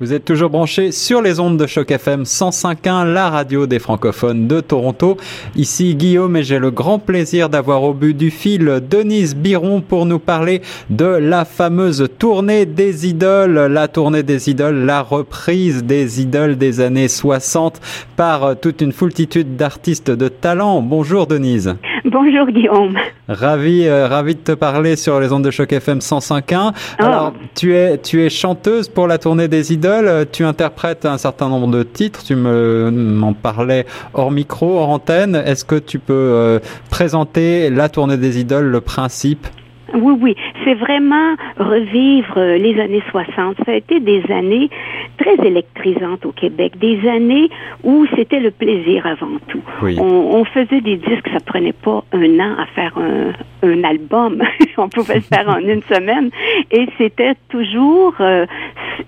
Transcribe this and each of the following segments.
Vous êtes toujours branchés sur les ondes de Choc FM 105.1, la radio des francophones de Toronto. Ici Guillaume et j'ai le grand plaisir d'avoir au but du fil Denise Biron pour nous parler de la fameuse tournée des idoles, la tournée des idoles, la reprise des idoles des années 60 par toute une foultitude d'artistes de talent. Bonjour Denise. Bonjour Guillaume. Ravi, euh, ravi de te parler sur les ondes de Choc FM 105.1. Alors, tu es, tu es chanteuse pour la tournée des idoles tu interprètes un certain nombre de titres, tu m'en parlais hors micro, hors antenne. Est-ce que tu peux euh, présenter la tournée des idoles, le principe? Oui, oui, c'est vraiment revivre euh, les années 60. Ça a été des années très électrisantes au Québec, des années où c'était le plaisir avant tout. On, faisait des disques, ça prenait pas un an à faire un, un album, on pouvait le faire en une semaine, et c'était toujours euh,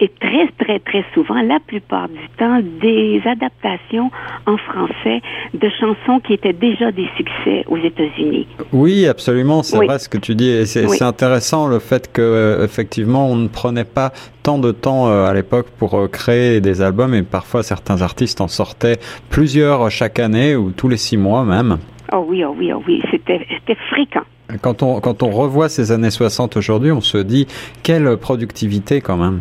et très, très, très souvent, la plupart du temps, des adaptations en français de chansons qui étaient déjà des succès aux États-Unis. Oui, absolument, c'est vrai ce que tu dis. C'est intéressant le fait que euh, effectivement, on ne prenait pas tant de temps euh, à l'époque pour euh, créer des albums et parfois certains artistes en sortaient plusieurs chaque année ou tous les six mois même. Oh oui, oh oui, oh oui, c'était fréquent. Quand on, quand on revoit ces années 60 aujourd'hui, on se dit quelle productivité quand même.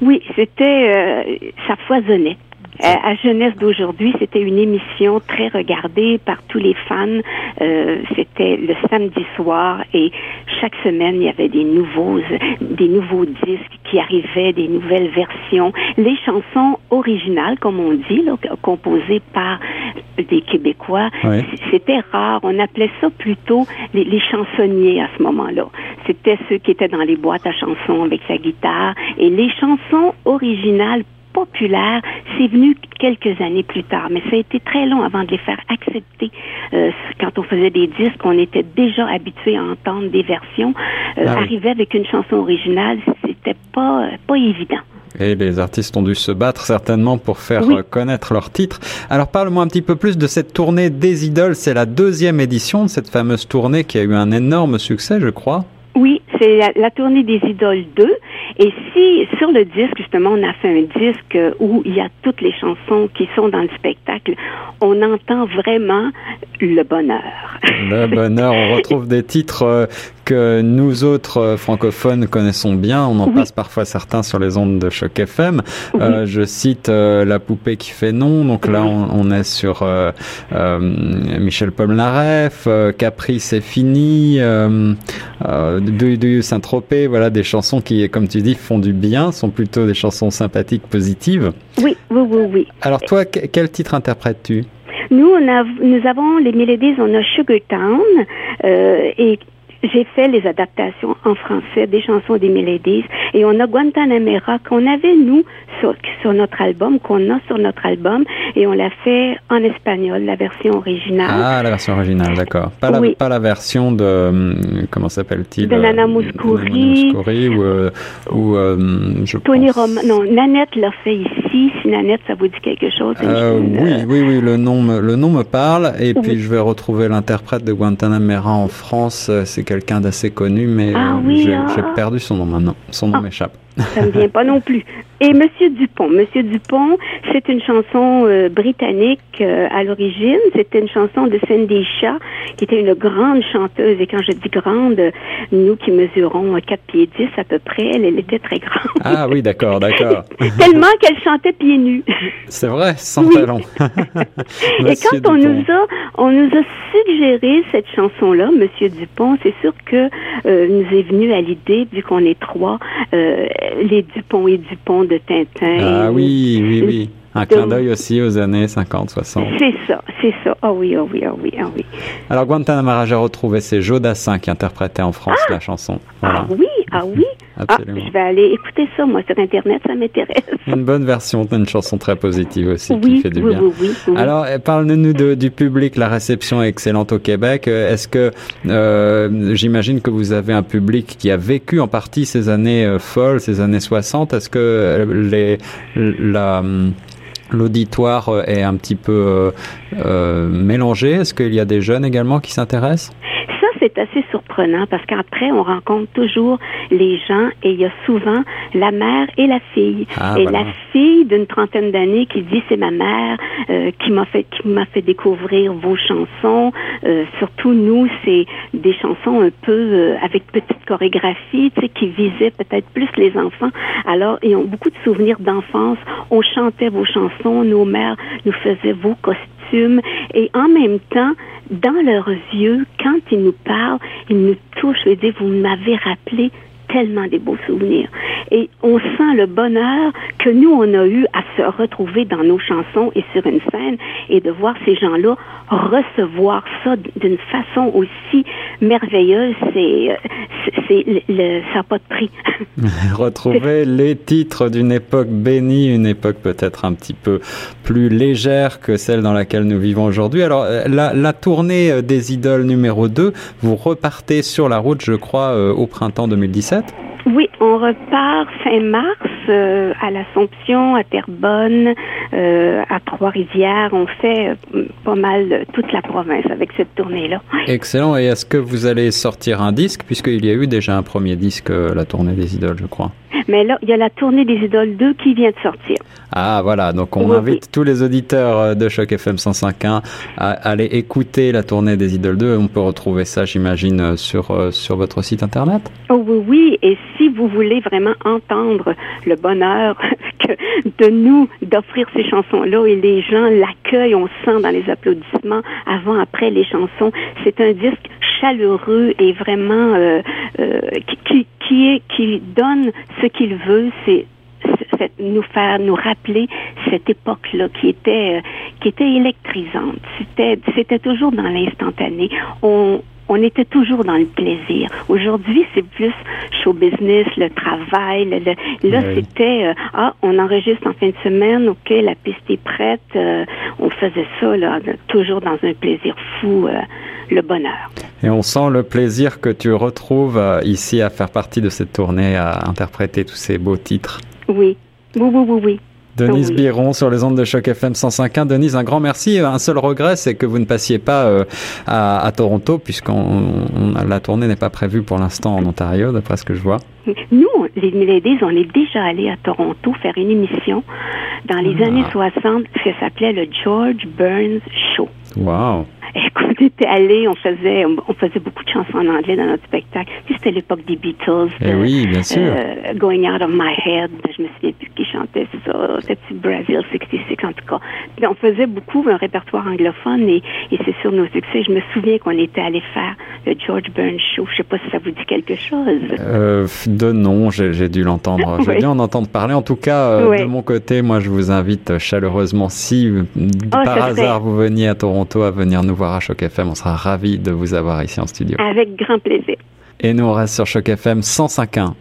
Oui, c'était, euh, ça foisonnait. Euh, à Jeunesse d'aujourd'hui, c'était une émission très regardée par tous les fans. Euh, c'était le samedi soir et chaque semaine, il y avait des nouveaux, des nouveaux disques qui arrivaient, des nouvelles versions. Les chansons originales, comme on dit, là, composées par des Québécois, c'était rare. On appelait ça plutôt les, les chansonniers à ce moment-là. C'était ceux qui étaient dans les boîtes à chansons avec la guitare. Et les chansons originales populaire, c'est venu quelques années plus tard, mais ça a été très long avant de les faire accepter. Euh, quand on faisait des disques, on était déjà habitué à entendre des versions. Euh, ah Arriver avec une chanson originale, c'était pas pas évident. Et les artistes ont dû se battre certainement pour faire connaître leur titre. Alors parle-moi un petit peu plus de cette tournée des idoles. C'est la deuxième édition de cette fameuse tournée qui a eu un énorme succès, je crois. C'est la, tournée des idoles 2. Et si sur le disque, justement, on a fait un disque où il y a toutes les chansons qui sont dans le spectacle, on entend vraiment le bonheur. Le bonheur, on retrouve des titres euh, que nous autres euh, francophones connaissons bien. On en passe parfois certains sur les ondes de Choc FM. Euh, je cite La poupée qui fait non. Donc là, on, est sur Michel Polnareff, Capri c'est fini, de, Saint-Tropez. Voilà des chansons qui, comme tu dis, font du bien, sont plutôt des chansons sympathiques, positives. Oui, oui, oui, oui. Alors toi, quel titre interprètes-tu? Nous, on a, nous avons les mélodies, on a Sugar Town euh, et j'ai fait les adaptations en français des chansons des Mélodies et on a Guantanamera qu'on avait nous sur, sur notre album, qu'on a sur notre album et on l'a fait en espagnol, la version originale. Ah, la version originale, d'accord. Pas, la, pas la version de, hum, comment s'appelle-t-il De Nana Mouskouri. ou, euh, ou euh, je Tony Roman. Non, Nanette l'a fait ici. Si Nanette, ça vous dit quelque chose. Euh, oui, oui, oui, le nom me, le nom me parle et puis je vais retrouver l'interprète de Guantanamera en France. C'est quelqu'un d'assez connu, mais ah j'ai ah. perdu son nom maintenant. Son nom ah. m'échappe. Ça ne vient pas non plus. Et Monsieur Dupont. Monsieur Dupont, c'est une chanson euh, britannique euh, à l'origine. C'était une chanson de Cindy Shaw, qui était une grande chanteuse. Et quand je dis grande, nous qui mesurons 4 pieds 10 à peu près, elle, elle était très grande. Ah oui, d'accord, d'accord. Tellement qu'elle chantait pieds nus. C'est vrai, sans talent. et quand on nous a, on nous a suggéré cette chanson-là, Monsieur Dupont, c'est sûr que euh, nous est venu à l'idée, vu qu'on est trois, les Dupont et Dupont de Tintin. Ah oui, oui, oui. Un clin d'œil aussi aux années 50, 60. C'est ça, c'est ça. Ah oui, ah oui, ah oui, ah oui. Alors Guantanamara, j'ai retrouvé, c'est Jodassin qui interprétait en France ah! la chanson. Ah oui, ah oui? Absolument. Ah, je vais aller écouter ça, moi, sur Internet, ça m'intéresse. Une bonne version d'une chanson très positive aussi, qui fait du bien. Oui, oui, oui, Alors, eh, parle-nous du public. La réception est excellente au Québec. Euh, est-ce que, euh, j'imagine que vous avez un public qui a vécu en partie ces années euh, folles, ces années 60. Est-ce que les, la l'auditoire est un petit peu euh, mélangé? Est-ce qu'il y a des jeunes également qui s'intéressent? C'est assez surprenant parce qu'après, on rencontre toujours les gens et il y a souvent la mère et la fille. Ah, et voilà. la fille d'une trentaine d'années qui dit c'est ma mère euh, qui m'a fait qui m'a fait découvrir vos chansons. Euh, surtout nous, c'est des chansons un peu euh, avec petite chorégraphie, tu sais, qui visaient peut-être plus les enfants. Alors, ils ont beaucoup de souvenirs d'enfance. On chantait vos chansons, nos mères nous faisaient vos costumes et en même temps, dans leurs yeux, quand ils nous parlent, ils nous touchent et disent, vous m'avez rappelé tellement des beaux souvenirs. Et on sent le bonheur que nous, on a eu à se retrouver dans nos chansons et sur une scène et de voir ces gens-là recevoir ça d'une façon aussi merveilleuse. C'est, c'est, le, ça n'a pas de prix. Retrouver les titres d'une époque bénie, une époque peut-être un petit peu plus légère que celle dans laquelle nous vivons aujourd'hui. Alors, euh, la, la tournée euh, des idoles numéro 2, vous repartez sur la route, je crois, euh, au printemps 2017 Oui, on repart fin mars euh, à l'Assomption, à Terrebonne, euh, à Trois-Rivières. On fait euh, pas mal toute la province avec cette tournée-là. Excellent. Et est-ce que vous allez sortir un disque, puisqu'il y a eu déjà un premier disque, euh, la tournée des idoles, je crois Mais là, il y a la tournée des idoles 2 qui vient de sortir. Ah voilà, donc on Oui, invite tous les auditeurs euh, de Choc FM 105.1 à aller écouter la tournée des Idoles 2. On peut retrouver ça, j'imagine, euh, sur, euh, sur votre site internet. Oh oui, oui. Et si vous voulez vraiment entendre le bonheur que de nous d'offrir ces chansons-là et les gens l'accueillent, on sent dans les applaudissements avant, après les chansons. C'est un disque chaleureux et vraiment euh, euh, qui, qui, qui est qui donne ce qu'il veut. C'est nous faire nous rappeler cette époque-là qui était euh, qui était électrisante. C'était c'était toujours dans l'instantané. On on était toujours dans le plaisir. Aujourd'hui, c'est plus show business, le travail. Le, le- là, Oui. c'était euh, ah, on enregistre en fin de semaine, ok, la piste est prête. euh, on faisait ça là, toujours dans un plaisir fou, euh, le bonheur. Et on sent le plaisir que tu retrouves ici à faire partie de cette tournée, à interpréter tous ces beaux titres. Oui, oui, oui, oui, oui. Denise. Biron sur les ondes de choc FM 105.1. Denise, un grand merci. Un seul regret, c'est que vous ne passiez pas euh, à, à Toronto, puisqu'on on- la tournée n'est pas prévue pour l'instant en Ontario, d'après ce que je vois. Nous, les Miladies, on est déjà allés à Toronto faire une émission dans les Ah. années 60, ça s'appelait le George Burns Show. Wow. Et quand on était allés, on faisait, on faisait beaucoup de chansons en anglais dans notre spectacle. C'était l'époque des Beatles. Eh de, oui, bien sûr. euh, Going Out of My Head. Je me souviens plus qui chantait ça. C'était Brazil 66 en tout cas. Puis on faisait beaucoup un répertoire anglophone et, et c'est sur nos succès. Je me souviens qu'on était allés faire le George Burns Show. Je sais pas si ça vous dit quelque chose. Euh, de nom, j'ai dû l'entendre. J'ai Oui. dû en entendre parler. En tout cas, euh, Oui. de mon côté, moi, je vous invite chaleureusement, si euh, par Oh, serait- hasard vous veniez à Toronto, à venir nous voir à Choc FM. On sera ravis de vous avoir ici en studio. Avec grand plaisir. Et nous, on reste sur Choc FM 105.1.